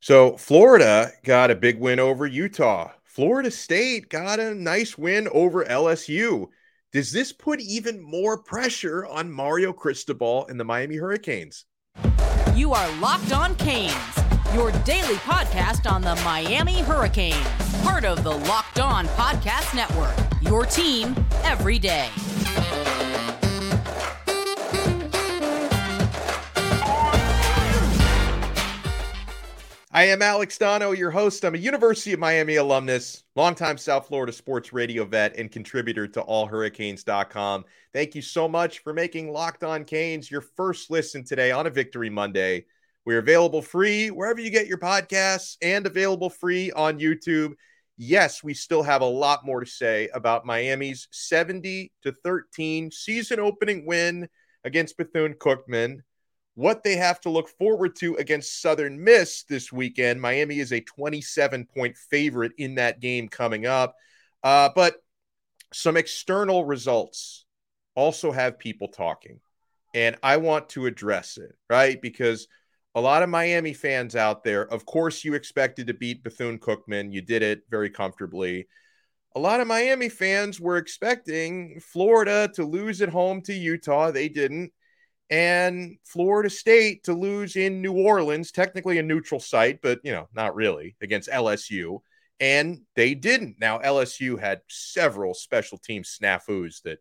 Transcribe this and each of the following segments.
So Florida got a big win over Utah. Florida State got a nice win over LSU. Does this put even more pressure on Mario Cristobal and the Miami Hurricanes? You are Locked On Canes, your daily podcast on the Miami Hurricanes, part of the Locked On Podcast Network. Your team every day. I am Alex Donno, your host. I'm a University of Miami alumnus, longtime South Florida sports radio vet, and contributor to allhurricanes.com. Thank you so much for making Locked On Canes your first listen today on a Victory Monday. We're available free wherever you get your podcasts and available free on YouTube. Yes, we still have a lot more to say about Miami's 70 to 13 season opening win against Bethune Cookman what they have to look forward to against Southern Miss this weekend. Miami is a 27 point favorite in that game coming up. Uh, but some external results also have people talking. And I want to address it, right? Because a lot of Miami fans out there, of course, you expected to beat Bethune Cookman. You did it very comfortably. A lot of Miami fans were expecting Florida to lose at home to Utah. They didn't and Florida State to lose in New Orleans, technically a neutral site, but you know, not really against LSU. And they didn't. Now, LSU had several special team snafus that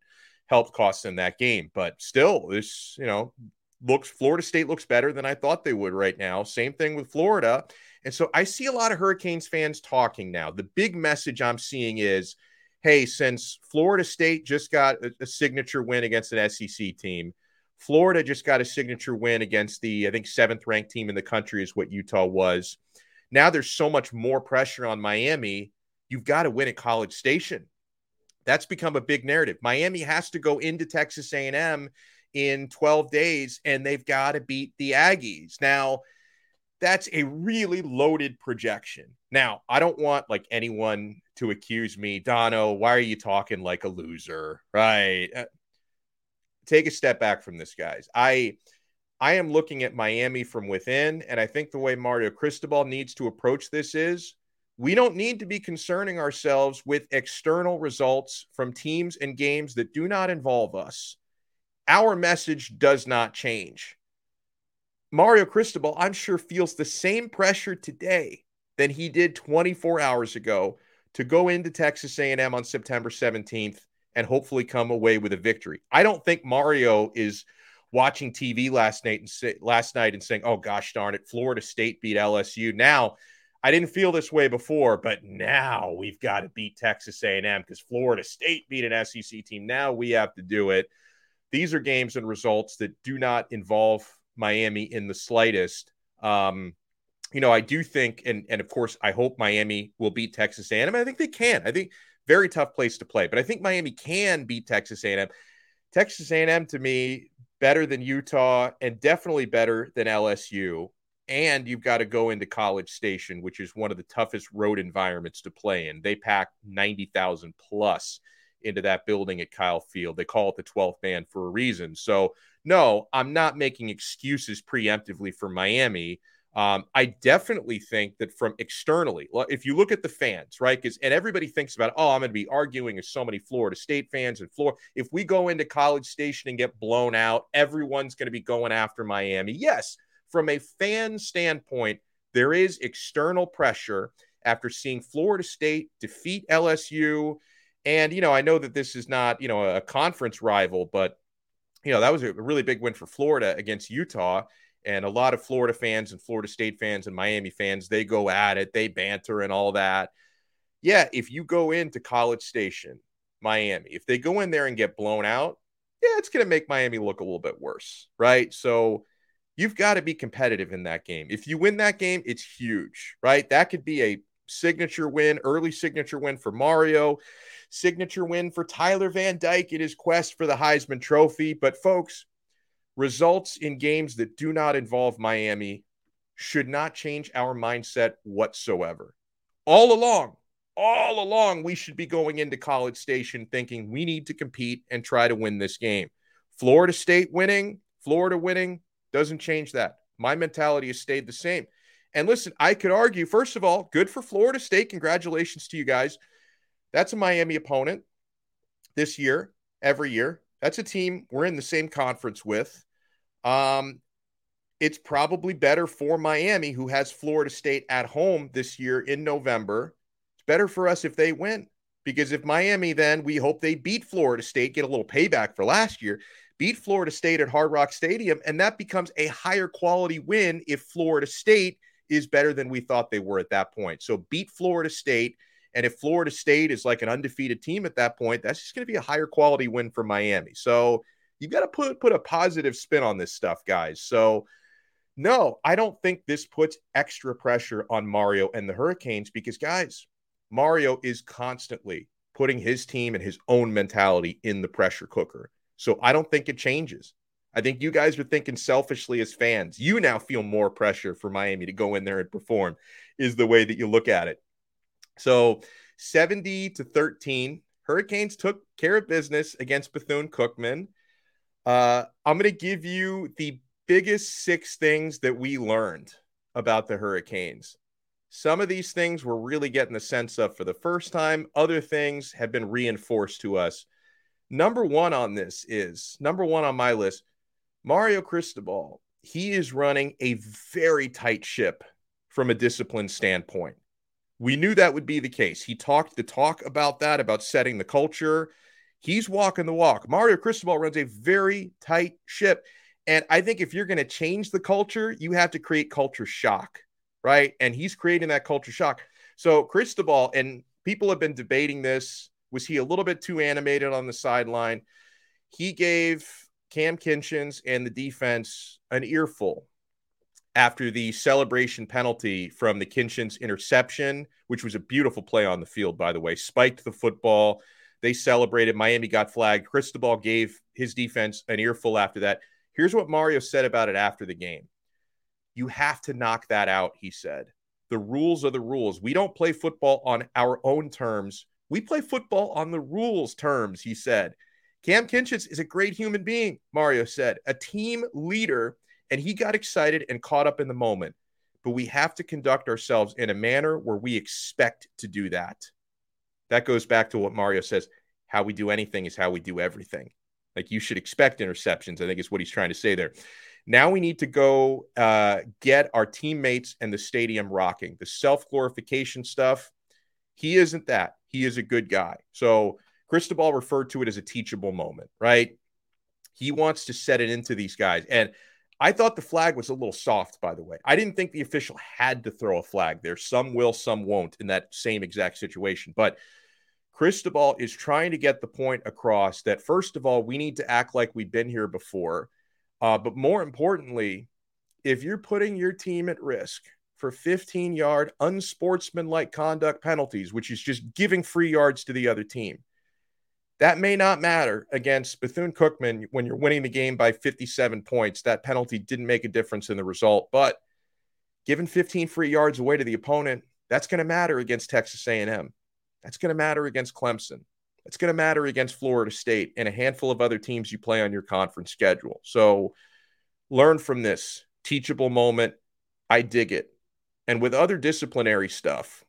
helped cost them that game, but still, this, you know, looks Florida State looks better than I thought they would right now. Same thing with Florida. And so I see a lot of Hurricanes fans talking now. The big message I'm seeing is hey, since Florida State just got a, a signature win against an SEC team, Florida just got a signature win against the, I think, seventh ranked team in the country, is what Utah was. Now there's so much more pressure on Miami. You've got to win at College Station. That's become a big narrative. Miami has to go into Texas A&M in 12 days, and they've got to beat the Aggies. Now, that's a really loaded projection. Now, I don't want like anyone to accuse me, Donno, why are you talking like a loser? Right. Uh, Take a step back from this, guys. I I am looking at Miami from within, and I think the way Mario Cristobal needs to approach this is we don't need to be concerning ourselves with external results from teams and games that do not involve us. Our message does not change. Mario Cristobal, I'm sure, feels the same pressure today than he did 24 hours ago to go into Texas A&M on September 17th and hopefully come away with a victory. I don't think Mario is watching TV last night and say, last night and saying, "Oh gosh darn it, Florida State beat LSU." Now, I didn't feel this way before, but now we've got to beat Texas A&M because Florida State beat an SEC team. Now we have to do it. These are games and results that do not involve Miami in the slightest. Um, you know, I do think, and and of course, I hope Miami will beat Texas A&M. I think they can. I think very tough place to play. But I think Miami can beat Texas A&M. Texas A&M to me better than Utah and definitely better than LSU. And you've got to go into College Station, which is one of the toughest road environments to play in. They pack 90,000 plus into that building at Kyle Field. They call it the 12th man for a reason. So, no, I'm not making excuses preemptively for Miami. Um, I definitely think that from externally, if you look at the fans, right? Because and everybody thinks about, oh, I'm going to be arguing with so many Florida State fans and Florida. If we go into College Station and get blown out, everyone's going to be going after Miami. Yes, from a fan standpoint, there is external pressure after seeing Florida State defeat LSU. And, you know, I know that this is not, you know, a conference rival, but, you know, that was a really big win for Florida against Utah. And a lot of Florida fans and Florida State fans and Miami fans, they go at it, they banter and all that. Yeah, if you go into College Station, Miami, if they go in there and get blown out, yeah, it's going to make Miami look a little bit worse, right? So you've got to be competitive in that game. If you win that game, it's huge, right? That could be a signature win, early signature win for Mario, signature win for Tyler Van Dyke in his quest for the Heisman Trophy. But folks, Results in games that do not involve Miami should not change our mindset whatsoever. All along, all along, we should be going into College Station thinking we need to compete and try to win this game. Florida State winning, Florida winning doesn't change that. My mentality has stayed the same. And listen, I could argue, first of all, good for Florida State. Congratulations to you guys. That's a Miami opponent this year, every year. That's a team we're in the same conference with. Um, it's probably better for Miami, who has Florida State at home this year in November. It's better for us if they win because if Miami, then we hope they beat Florida State, get a little payback for last year, beat Florida State at Hard Rock Stadium, and that becomes a higher quality win if Florida State is better than we thought they were at that point. So beat Florida State. And if Florida State is like an undefeated team at that point, that's just going to be a higher quality win for Miami. So you got to put put a positive spin on this stuff, guys. So no, I don't think this puts extra pressure on Mario and the Hurricanes because, guys, Mario is constantly putting his team and his own mentality in the pressure cooker. So I don't think it changes. I think you guys are thinking selfishly as fans. You now feel more pressure for Miami to go in there and perform, is the way that you look at it. So 70 to 13, Hurricanes took care of business against Bethune Cookman. Uh, I'm going to give you the biggest six things that we learned about the Hurricanes. Some of these things we're really getting the sense of for the first time. Other things have been reinforced to us. Number one on this is number one on my list Mario Cristobal. He is running a very tight ship from a discipline standpoint. We knew that would be the case. He talked the talk about that, about setting the culture. He's walking the walk. Mario Cristobal runs a very tight ship. And I think if you're going to change the culture, you have to create culture shock, right? And he's creating that culture shock. So Cristobal, and people have been debating this. Was he a little bit too animated on the sideline? He gave Cam Kinchens and the defense an earful after the celebration penalty from the Kinchens interception, which was a beautiful play on the field, by the way, spiked the football. They celebrated. Miami got flagged. Cristobal gave his defense an earful after that. Here's what Mario said about it after the game. You have to knock that out, he said. The rules are the rules. We don't play football on our own terms. We play football on the rules terms, he said. Cam Kinchens is a great human being, Mario said, a team leader, and he got excited and caught up in the moment. But we have to conduct ourselves in a manner where we expect to do that. That goes back to what Mario says how we do anything is how we do everything. Like you should expect interceptions, I think is what he's trying to say there. Now we need to go uh, get our teammates and the stadium rocking. The self glorification stuff, he isn't that. He is a good guy. So Cristobal referred to it as a teachable moment, right? He wants to set it into these guys. And I thought the flag was a little soft, by the way. I didn't think the official had to throw a flag there. Some will, some won't in that same exact situation. But Cristobal is trying to get the point across that, first of all, we need to act like we've been here before. Uh, but more importantly, if you're putting your team at risk for 15 yard unsportsmanlike conduct penalties, which is just giving free yards to the other team, that may not matter against Bethune Cookman when you're winning the game by 57 points. That penalty didn't make a difference in the result, but giving 15 free yards away to the opponent, that's going to matter against Texas A&M. That's going to matter against Clemson. It's going to matter against Florida State and a handful of other teams you play on your conference schedule. So learn from this teachable moment. I dig it. And with other disciplinary stuff,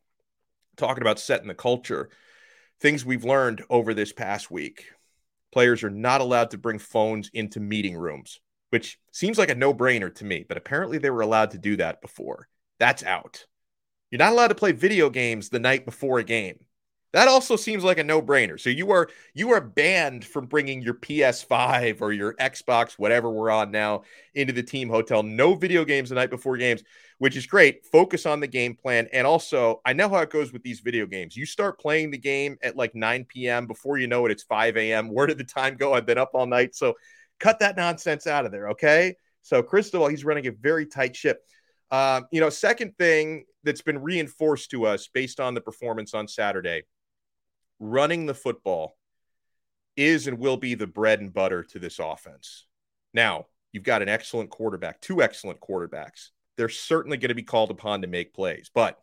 talking about setting the culture, things we've learned over this past week. Players are not allowed to bring phones into meeting rooms, which seems like a no brainer to me, but apparently they were allowed to do that before. That's out. You're not allowed to play video games the night before a game. That also seems like a no-brainer. So you are you are banned from bringing your PS5 or your Xbox, whatever we're on now, into the team hotel. No video games the night before games, which is great. Focus on the game plan. And also, I know how it goes with these video games. You start playing the game at like 9 p.m. Before you know it, it's 5 a.m. Where did the time go? I've been up all night. So cut that nonsense out of there. Okay. So Cristobal, he's running a very tight ship. Um, you know, second thing that's been reinforced to us based on the performance on Saturday running the football is and will be the bread and butter to this offense. Now, you've got an excellent quarterback, two excellent quarterbacks. They're certainly going to be called upon to make plays, but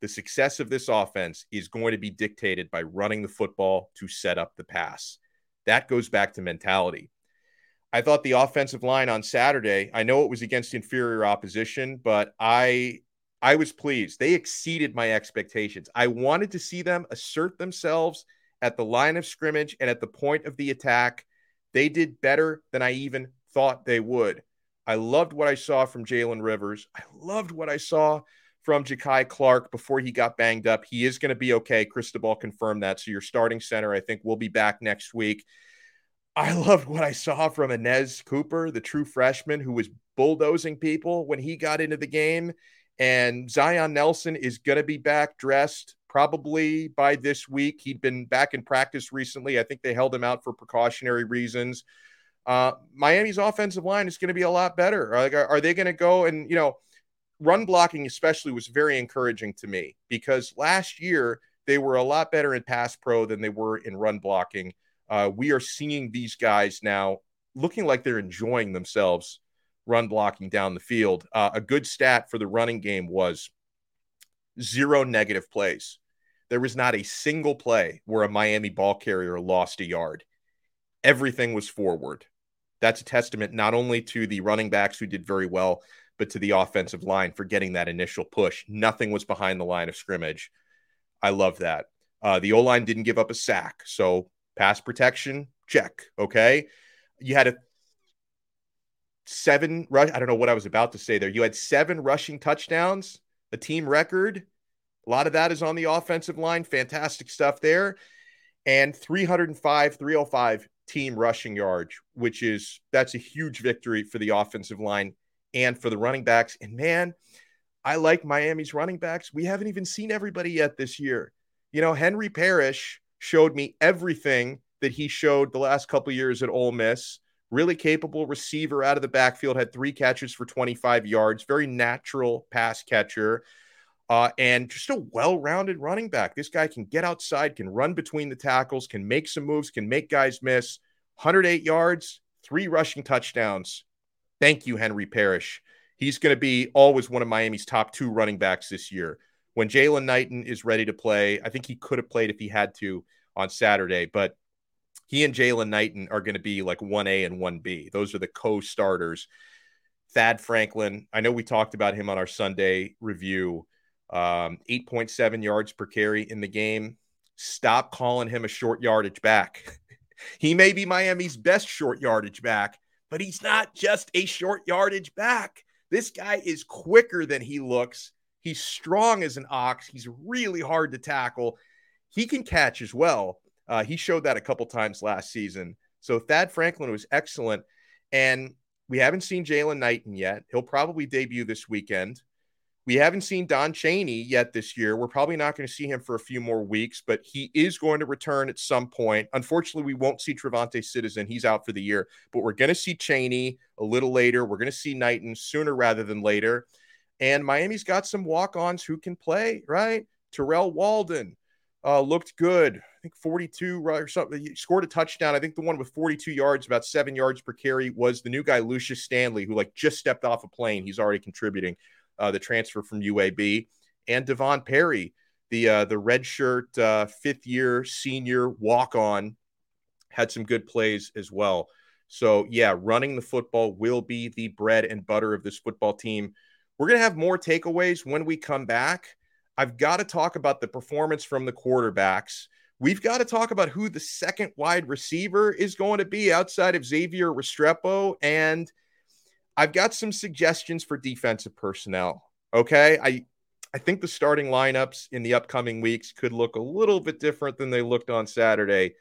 the success of this offense is going to be dictated by running the football to set up the pass. That goes back to mentality. I thought the offensive line on Saturday, I know it was against inferior opposition, but I I was pleased. They exceeded my expectations. I wanted to see them assert themselves at the line of scrimmage and at the point of the attack. They did better than I even thought they would. I loved what I saw from Jalen Rivers. I loved what I saw from Jakai Clark before he got banged up. He is going to be okay. Cristobal confirmed that. So your starting center, I think, will be back next week. I loved what I saw from Anez Cooper, the true freshman who was bulldozing people when he got into the game. And Zion Nelson is going to be back dressed probably by this week. He'd been back in practice recently. I think they held him out for precautionary reasons. Uh, Miami's offensive line is going to be a lot better. Are, are they going to go and, you know, run blocking, especially, was very encouraging to me because last year they were a lot better in pass pro than they were in run blocking. Uh, we are seeing these guys now looking like they're enjoying themselves run blocking down the field. Uh, a good stat for the running game was zero negative plays. There was not a single play where a Miami ball carrier lost a yard. Everything was forward. That's a testament not only to the running backs who did very well, but to the offensive line for getting that initial push. Nothing was behind the line of scrimmage. I love that. Uh, the O line didn't give up a sack. So pass protection, check. Okay. You had a seven rush. I don't know what I was about to say there. You had seven rushing touchdowns, a team record. A lot of that is on the offensive line. Fantastic stuff there. And 305, 305 team rushing yards, which is that's a huge victory for the offensive line and for the running backs. And man, I like Miami's running backs. We haven't even seen everybody yet this year. You know, Henry Parrish showed me everything that he showed the last couple years at Ole Miss. Really capable receiver out of the backfield, had three catches for 25 yards, very natural pass catcher, uh, and just a well rounded running back. This guy can get outside, can run between the tackles, can make some moves, can make guys miss. 108 yards, three rushing touchdowns. Thank you, Henry Parrish. He's going to be always one of Miami's top two running backs this year. When Jaylan Knighton is ready to play, I think he could have played if he had to on Saturday, but he and Jaylan Knighton are going to be like 1A and 1B. Those are the co starters. Thad Franklin, I know we talked about him on our Sunday review. Um, 8.7 yards per carry in the game. Stop calling him a short yardage back. he may be Miami's best short yardage back, but he's not just a short yardage back. This guy is quicker than he looks. He's strong as an ox. He's really hard to tackle. He can catch as well. Uh, he showed that a couple times last season. So Thad Franklin was excellent. And we haven't seen Jaylan Knighton yet. He'll probably debut this weekend. We haven't seen Don Chaney yet this year. We're probably not going to see him for a few more weeks, but he is going to return at some point. Unfortunately, we won't see TreVonte Citizen. He's out for the year, but we're going to see Chaney a little later. We're going to see Knighton sooner rather than later. And Miami's got some walk ons who can play, right? Terrell Walden uh, looked good. I think 42 or something. He scored a touchdown. I think the one with 42 yards, about seven yards per carry, was the new guy, Lucius Stanley, who like just stepped off a plane. He's already contributing uh, the transfer from UAB, and Devon Perry, the uh, the redshirt uh, fifth year senior walk on, had some good plays as well. So yeah, running the football will be the bread and butter of this football team. We're gonna have more takeaways when we come back. I've got to talk about the performance from the quarterbacks. We've got to talk about who the second wide receiver is going to be outside of Xavier Restrepo and I've got some suggestions for defensive personnel. Okay. I I think the starting lineups in the upcoming weeks could look a little bit different than they looked on Saturday.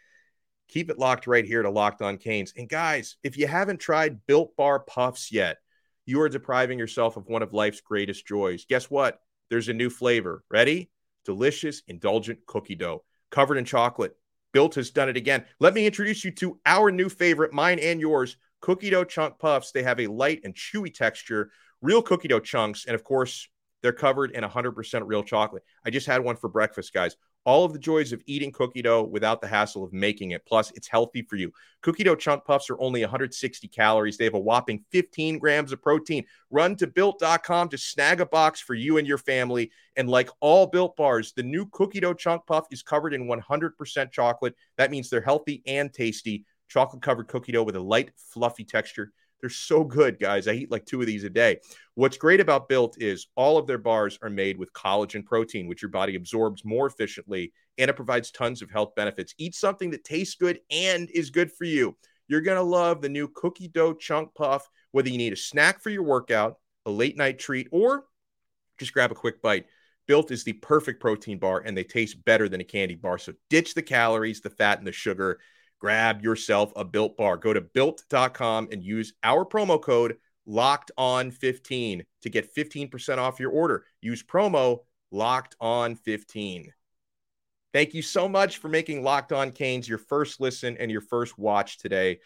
Keep it locked right here to Locked On Canes. And guys, if you haven't tried Built Bar Puffs yet, you are depriving yourself of one of life's greatest joys. Guess what? There's a new flavor. Ready? Delicious, indulgent cookie dough covered in chocolate. Built has done it again. Let me introduce you to our new favorite, mine and yours, cookie dough chunk puffs. They have a light and chewy texture, real cookie dough chunks, and of course, they're covered in 100% real chocolate. I just had one for breakfast, guys. All of the joys of eating cookie dough without the hassle of making it. Plus, it's healthy for you. Cookie dough chunk puffs are only 160 calories. They have a whopping 15 grams of protein. Run to built.com to snag a box for you and your family. And like all built bars, the new cookie dough chunk puff is covered in 100% chocolate. That means they're healthy and tasty chocolate covered cookie dough with a light, fluffy texture. They're so good, guys. I eat like two of these a day. What's great about Built is all of their bars are made with collagen protein, which your body absorbs more efficiently and it provides tons of health benefits. Eat something that tastes good and is good for you. You're going to love the new cookie dough chunk puff, whether you need a snack for your workout, a late night treat, or just grab a quick bite. Built is the perfect protein bar and they taste better than a candy bar. So ditch the calories, the fat, and the sugar. Grab yourself a built bar. Go to built.com and use our promo code locked on 15 to get 15% off your order. Use promo locked on 15. Thank you so much for making Locked On Canes your first listen and your first watch today.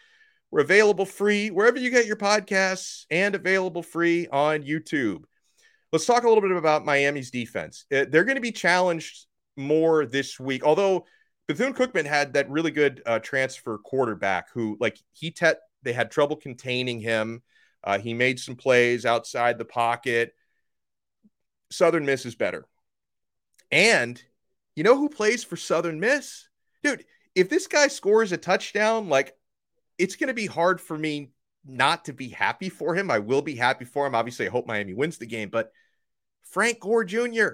We're available free wherever you get your podcasts and available free on YouTube. Let's talk a little bit about Miami's defense. Uh, they're going to be challenged more this week, although Bethune Cookman had that really good uh, transfer quarterback who, like, he they had trouble containing him. Uh, he made some plays outside the pocket. Southern Miss is better. And you know who plays for Southern Miss? Dude, if this guy scores a touchdown, like it's going to be hard for me not to be happy for him. I will be happy for him. Obviously, I hope Miami wins the game, but Frank Gore Jr.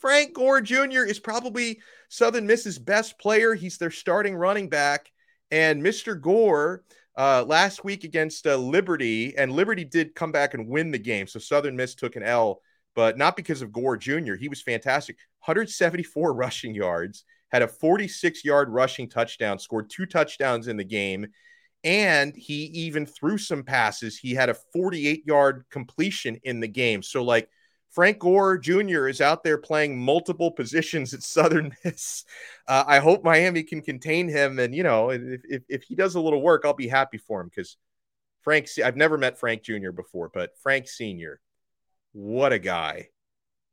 Frank Gore Jr. is probably Southern Miss's best player. He's their starting running back. And Mr. Gore, uh, last week against uh, Liberty, and Liberty did come back and win the game. So Southern Miss took an L, but not because of Gore Jr. He was fantastic. 174 rushing yards, had a 46 yard rushing touchdown, scored two touchdowns in the game. And he even threw some passes. He had a 48 yard completion in the game. So, like, Frank Gore Jr. is out there playing multiple positions at Southern Miss. Uh, I hope Miami can contain him. And, you know, if, if, if he does a little work, I'll be happy for him because Frank, I've never met Frank Jr. before, but Frank Sr., what a guy.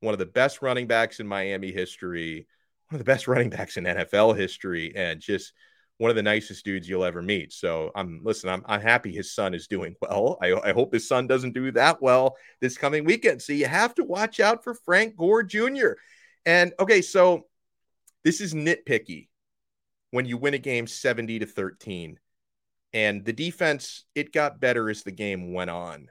One of the best running backs in Miami history, one of the best running backs in NFL history, and just one of the nicest dudes you'll ever meet. So I'm listen, I'm, I'm happy his son is doing well. I, I hope his son doesn't do that well this coming weekend. So you have to watch out for Frank Gore Jr. And okay, so this is nitpicky when you win a game 70 to 13. And the defense, it got better as the game went on.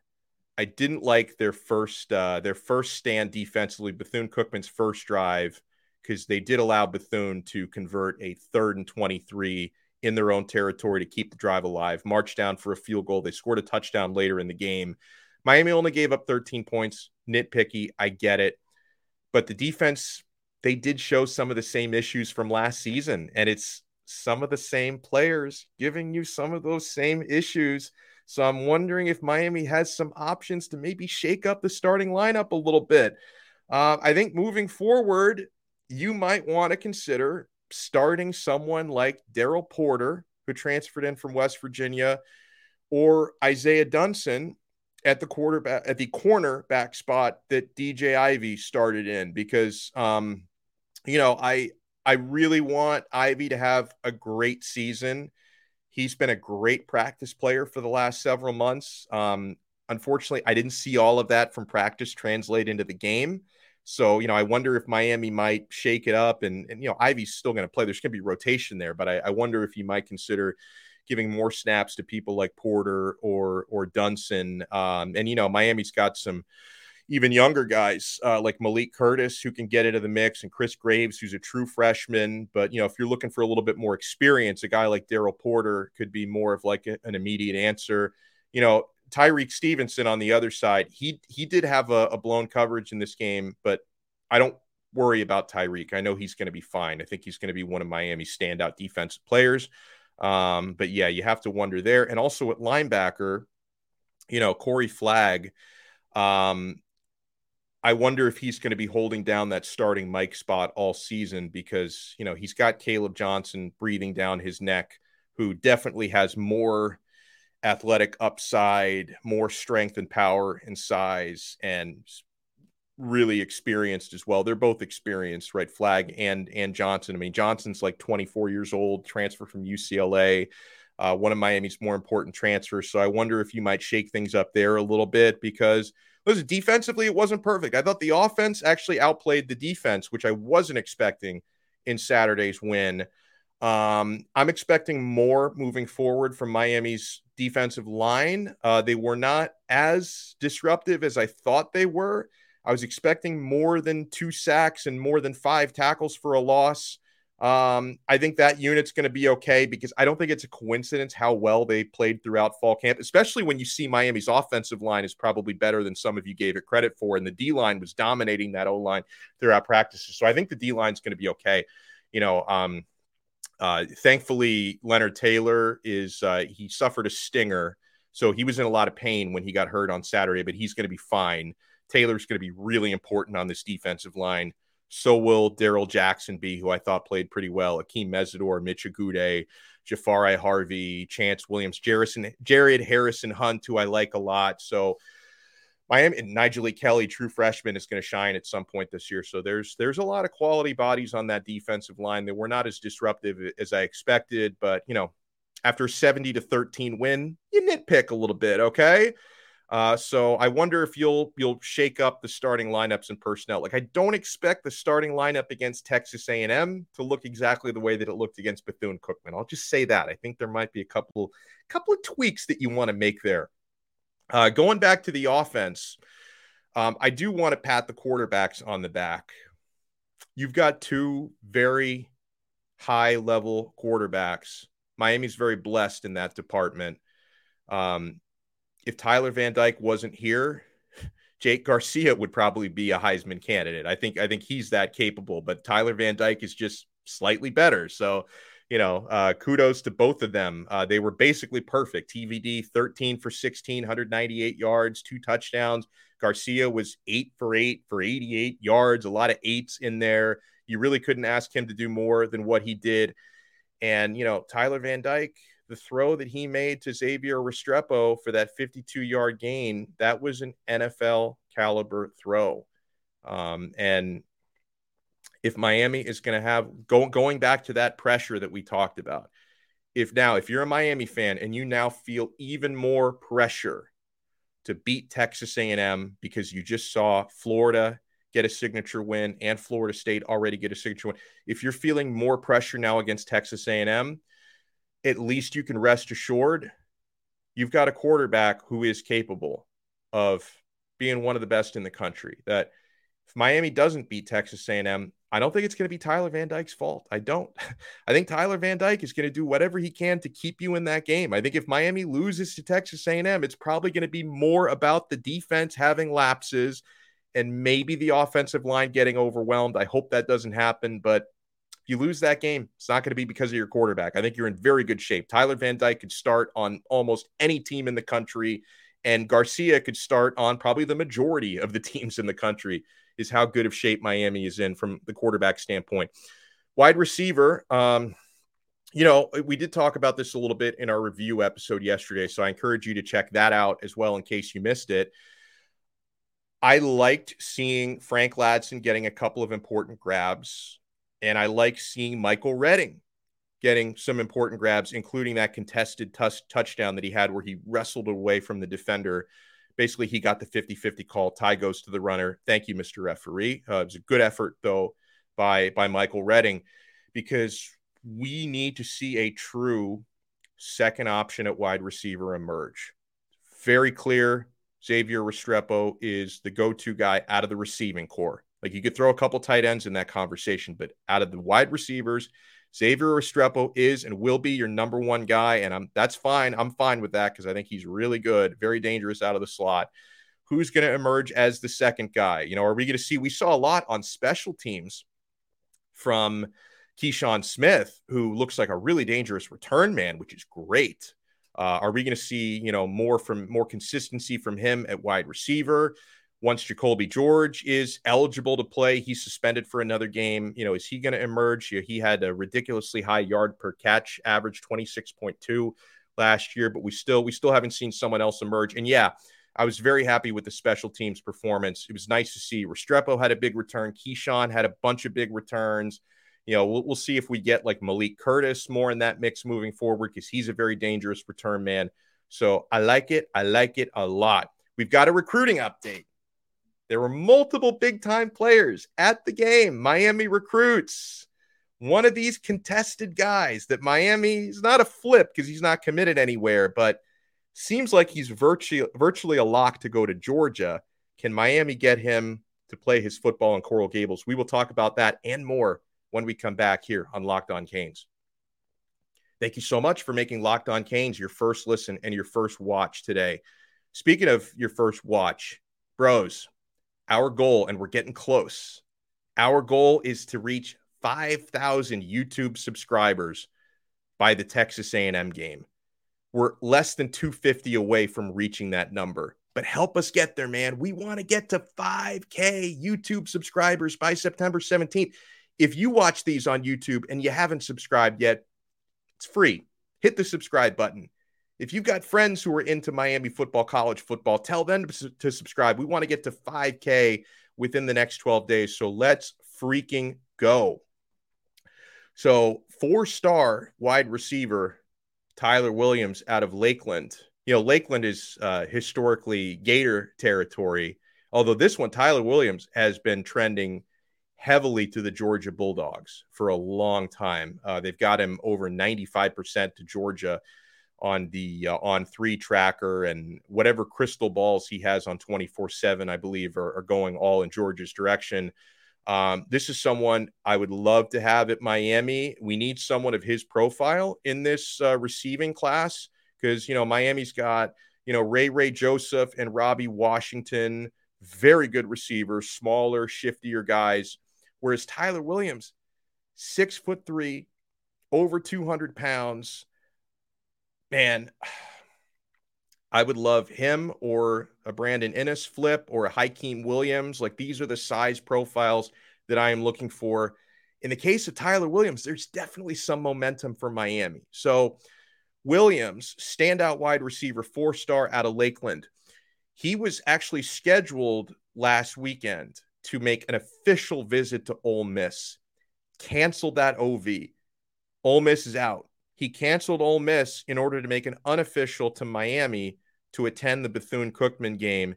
I didn't like their first uh, their first stand defensively, Bethune Cookman's first drive because they did allow Bethune to convert a third and 23 in their own territory to keep the drive alive, march down for a field goal. They scored a touchdown later in the game. Miami only gave up 13 points. Nitpicky, I get it. But the defense, they did show some of the same issues from last season. And it's some of the same players giving you some of those same issues. So I'm wondering if Miami has some options to maybe shake up the starting lineup a little bit. Uh, I think moving forward, you might want to consider starting someone like Daryl Porter, who transferred in from West Virginia, or Isaiah Dunson at the quarterback at the cornerback spot that DJ Ivey started in because um, you know I I really want Ivey to have a great season. He's been a great practice player for the last several months. Um, unfortunately, I didn't see all of that from practice translate into the game. So, you know, I wonder if Miami might shake it up and, and you know, Ivey's still going to play. There's going to be rotation there, but I, I, wonder if you might consider giving more snaps to people like Porter or or Dunson. Um, and, you know, Miami's got some even younger guys uh, like Malik Curtis who can get into the mix and Chris Graves, who's a true freshman. But, you know, if you're looking for a little bit more experience, a guy like Daryl Porter could be more of like a, an immediate answer. You know, Tyrique Stevenson on the other side, he he did have a, a blown coverage in this game, but I don't worry about Tyrique. I know he's going to be fine. I think he's going to be one of Miami's standout defensive players. Um, but yeah, you have to wonder there. And also at linebacker, you know, Corey Flagg. Um, I wonder if he's going to be holding down that starting Mike spot all season because, you know, he's got Caleb Johnson breathing down his neck, who definitely has more athletic upside, more strength and power and size, and really experienced as well. They're both experienced, right? Flagg and and Johnson. I mean, Johnson's like 24 years old, transfer from UCLA, uh, one of Miami's more important transfers. So I wonder if you might shake things up there a little bit because listen, defensively it wasn't perfect. I thought the offense actually outplayed the defense, which I wasn't expecting in Saturday's win. Um, I'm expecting more moving forward from Miami's defensive line. Uh, they were not as disruptive as I thought they were. I was expecting more than two sacks and more than five tackles for a loss. Um, I think that unit's going to be okay because I don't think it's a coincidence how well they played throughout fall camp, especially when you see Miami's offensive line is probably better than some of you gave it credit for. And the D line was dominating that O line throughout practices. So I think the D line's going to be okay. You know, um, uh, thankfully, Leonard Taylor is, uh, he suffered a stinger. So he was in a lot of pain when he got hurt on Saturday, but he's going to be fine. Taylor's going to be really important on this defensive line. So will Daryl Jackson be, who I thought played pretty well. Akeem Mesidor, Mitch Agude, Jahfari Harvey, Chance Williams, Jarrison, Jared Harrison Hunt, who I like a lot. So Miami and Nigel Kelly, true freshman, is going to shine at some point this year. So there's there's a lot of quality bodies on that defensive line. They were not as disruptive as I expected, but you know, after 70 to 13 win, you nitpick a little bit, okay? Uh, so I wonder if you'll you'll shake up the starting lineups and personnel. Like I don't expect the starting lineup against Texas A&M to look exactly the way that it looked against Bethune Cookman. I'll just say that. I think there might be a couple couple of tweaks that you want to make there. Uh, going back to the offense, um, I do want to pat the quarterbacks on the back. You've got two very high level quarterbacks. Miami's very blessed in that department. Um, if Tyler Van Dyke wasn't here, Jake Garcia would probably be a Heisman candidate. I think I think he's that capable, but Tyler Van Dyke is just slightly better. So, you know, uh, kudos to both of them. Uh, they were basically perfect. TVD 13 for 16, 198 yards, two touchdowns. Garcia was eight for eight for 88 yards, a lot of eights in there. You really couldn't ask him to do more than what he did. And, you know, Tyler Van Dyke, the throw that he made to Xavier Restrepo for that 52 yard gain, that was an NFL caliber throw. Um, and if Miami is going to have go, going back to that pressure that we talked about, if now, if you're a Miami fan and you now feel even more pressure to beat Texas A&M because you just saw Florida get a signature win and Florida State already get a signature win. If you're feeling more pressure now against Texas A&M, at least you can rest assured you've got a quarterback who is capable of being one of the best in the country. That if Miami doesn't beat Texas A&M, I don't think it's going to be Tyler Van Dyke's fault. I don't. I think Tyler Van Dyke is going to do whatever he can to keep you in that game. I think if Miami loses to Texas A&M, it's probably going to be more about the defense having lapses and maybe the offensive line getting overwhelmed. I hope that doesn't happen, but if you lose that game, it's not going to be because of your quarterback. I think you're in very good shape. Tyler Van Dyke could start on almost any team in the country, and Garcia could start on probably the majority of the teams in the country, is how good of shape Miami is in from the quarterback standpoint. Wide receiver, um, you know, we did talk about this a little bit in our review episode yesterday, so I encourage you to check that out as well in case you missed it. I liked seeing Frank Ladson getting a couple of important grabs and I like seeing Michael Redding getting some important grabs, including that contested t- touchdown that he had where he wrestled away from the defender. Basically, he got the 50 50 call. Tie goes to the runner. Thank you, Mr. Referee. Uh, it was a good effort, though, by, by Michael Redding, because we need to see a true second option at wide receiver emerge. Very clear. Xavier Restrepo is the go to guy out of the receiving corps Like you could throw a couple tight ends in that conversation, but out of the wide receivers, Xavier Restrepo is and will be your number one guy, and I'm that's fine. I'm fine with that because I think he's really good, very dangerous out of the slot. Who's going to emerge as the second guy? You know, are we going to see? We saw a lot on special teams from Keyshawn Smith, who looks like a really dangerous return man, which is great. Uh, are we going to see, you know, more from more consistency from him at wide receiver? Once Jacoby George is eligible to play, he's suspended for another game. You know, is he going to emerge? He had a ridiculously high yard per catch average, 26.2 last year, but we still we still haven't seen someone else emerge. And yeah, I was very happy with the special teams performance. It was nice to see Restrepo had a big return. Keyshawn had a bunch of big returns. You know, we'll, we'll see if we get like Malik Curtis more in that mix moving forward because he's a very dangerous return man. So I like it. I like it a lot. We've got a recruiting update. There were multiple big time players at the game, Miami recruits. one of these contested guys that Miami is not a flip because he's not committed anywhere, but seems like he's virtually virtually a lock to go to Georgia. Can Miami get him to play his football in Coral Gables? We will talk about that and more when we come back here on Locked On Canes. Thank you so much for making Locked On Canes your first listen and your first watch today. Speaking of your first watch, bros, our goal, and we're getting close. Our goal is to reach 5,000 YouTube subscribers by the Texas A&M game. We're less than 250 away from reaching that number. But help us get there, man. We want to get to 5K YouTube subscribers by September 17th. If you watch these on YouTube and you haven't subscribed yet, it's free. Hit the subscribe button. If you've got friends who are into Miami football, college football, tell them to, subscribe. We want to get to 5K within the next 12 days. So let's freaking go. So, four star wide receiver Tyler Williams out of Lakeland. You know, Lakeland is uh, historically Gator territory, although this one, Tyler Williams, has been trending heavily to the Georgia Bulldogs for a long time. Uh, they've got him over 95% to Georgia on the uh, on three tracker and whatever crystal balls he has on 24 7 i believe are, are, going all in georgia's direction. Um, this is someone i would love to have at miami. We need someone of his profile in this uh, receiving class because you know miami's got you know ray ray joseph and robbie washington very good receivers smaller shiftier guys whereas tyler williams six foot three over 200 pounds man, I would love him or a Brandon Inniss flip or a Hakeem Williams. Like these are the size profiles that I am looking for. In the case of Tyler Williams, there's definitely some momentum for Miami. So, Williams, standout wide receiver, four star out of Lakeland. He was actually scheduled last weekend to make an official visit to Ole Miss. Canceled that OV. Ole Miss is out. He canceled Ole Miss in order to make an unofficial to Miami to attend the Bethune Cookman game,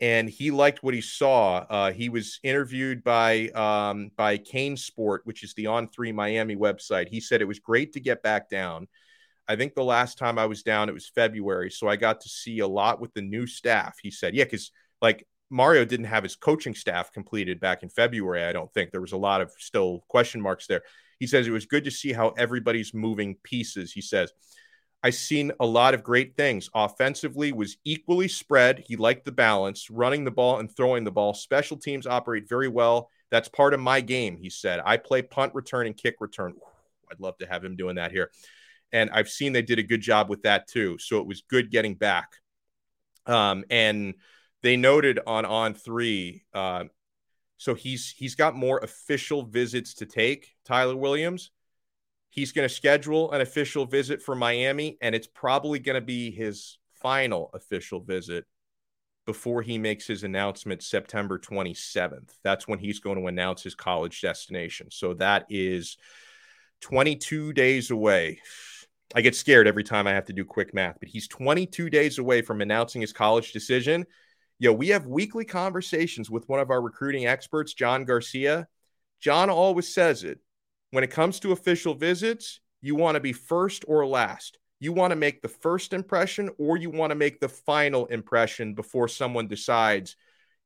and he liked what he saw. Uh, he was interviewed by um, by CaneSport, which is the On Three Miami website. He said it was great to get back down. I think the last time I was down, it was February, so I got to see a lot with the new staff. He said, "Yeah, because like Mario didn't have his coaching staff completed back in February. I don't think there was a lot of still question marks there." He says it was good to see how everybody's moving pieces. He says, I've seen a lot of great things. Offensively was equally spread. He liked the balance, running the ball and throwing the ball. Special teams operate very well. That's part of my game, he said. I play punt return and kick return. I'd love to have him doing that here. And I've seen they did a good job with that too. So it was good getting back. Um, and they noted on on three, uh, so he's he's got more official visits to take, Tyler Williams. He's going to schedule an official visit for Miami, and it's probably going to be his final official visit before he makes his announcement September 27th. That's when he's going to announce his college destination. So that is 22 days away. I get scared every time I have to do quick math, but he's 22 days away from announcing his college decision yo, we have weekly conversations with one of our recruiting experts, John Garcia. John always says it. When it comes to official visits, you want to be first or last. You want to make the first impression or you want to make the final impression before someone decides.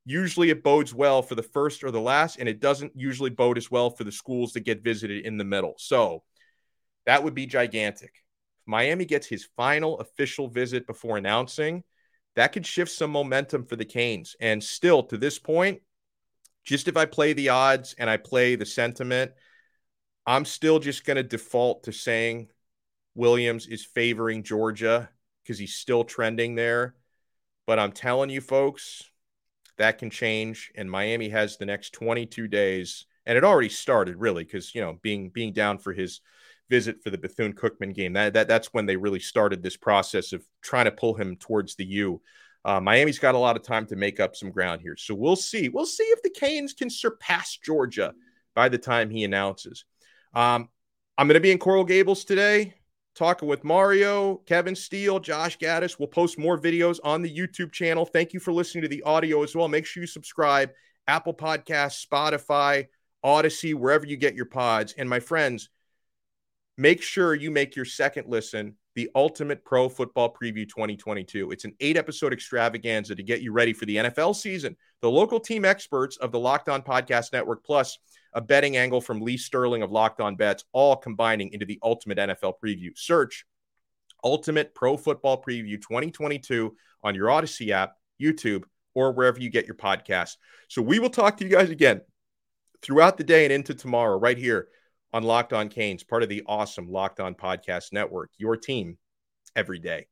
Usually it bodes well for the first or the last, and it doesn't usually bode as well for the schools that get visited in the middle. So that would be gigantic. If Miami gets his final official visit before announcing, that could shift some momentum for the Canes. And still, to this point, just if I play the odds and I play the sentiment, I'm still just going to default to saying Williams is favoring Georgia because he's still trending there. But I'm telling you, folks, that can change. And Miami has the next 22 days, and it already started really because you know being being down for his visit for the Bethune Cookman game. That, that that's when they really started this process of trying to pull him towards the U. Uh, Miami's got a lot of time to make up some ground here, so we'll see. We'll see if the Canes can surpass Georgia by the time he announces. Um, I'm going to be in Coral Gables today, talking with Mario, Kevin Steele, Josh Gattis. We'll post more videos on the YouTube channel. Thank you for listening to the audio as well. Make sure you subscribe. Apple Podcasts, Spotify, Audacy, wherever you get your pods. And my friends, make sure you make your second listen the Ultimate Pro Football Preview 2022. It's an eight episode extravaganza to get you ready for the NFL season. The local team experts of the Locked On Podcast Network, plus a betting angle from Lee Sterling of Locked On Bets, all combining into the Ultimate NFL Preview. Search Ultimate Pro Football Preview 2022 on your Audacy app, YouTube, or wherever you get your podcasts. So we will talk to you guys again throughout the day and into tomorrow, right here on Locked On Canes, part of the awesome Locked On Podcast Network, your team every day.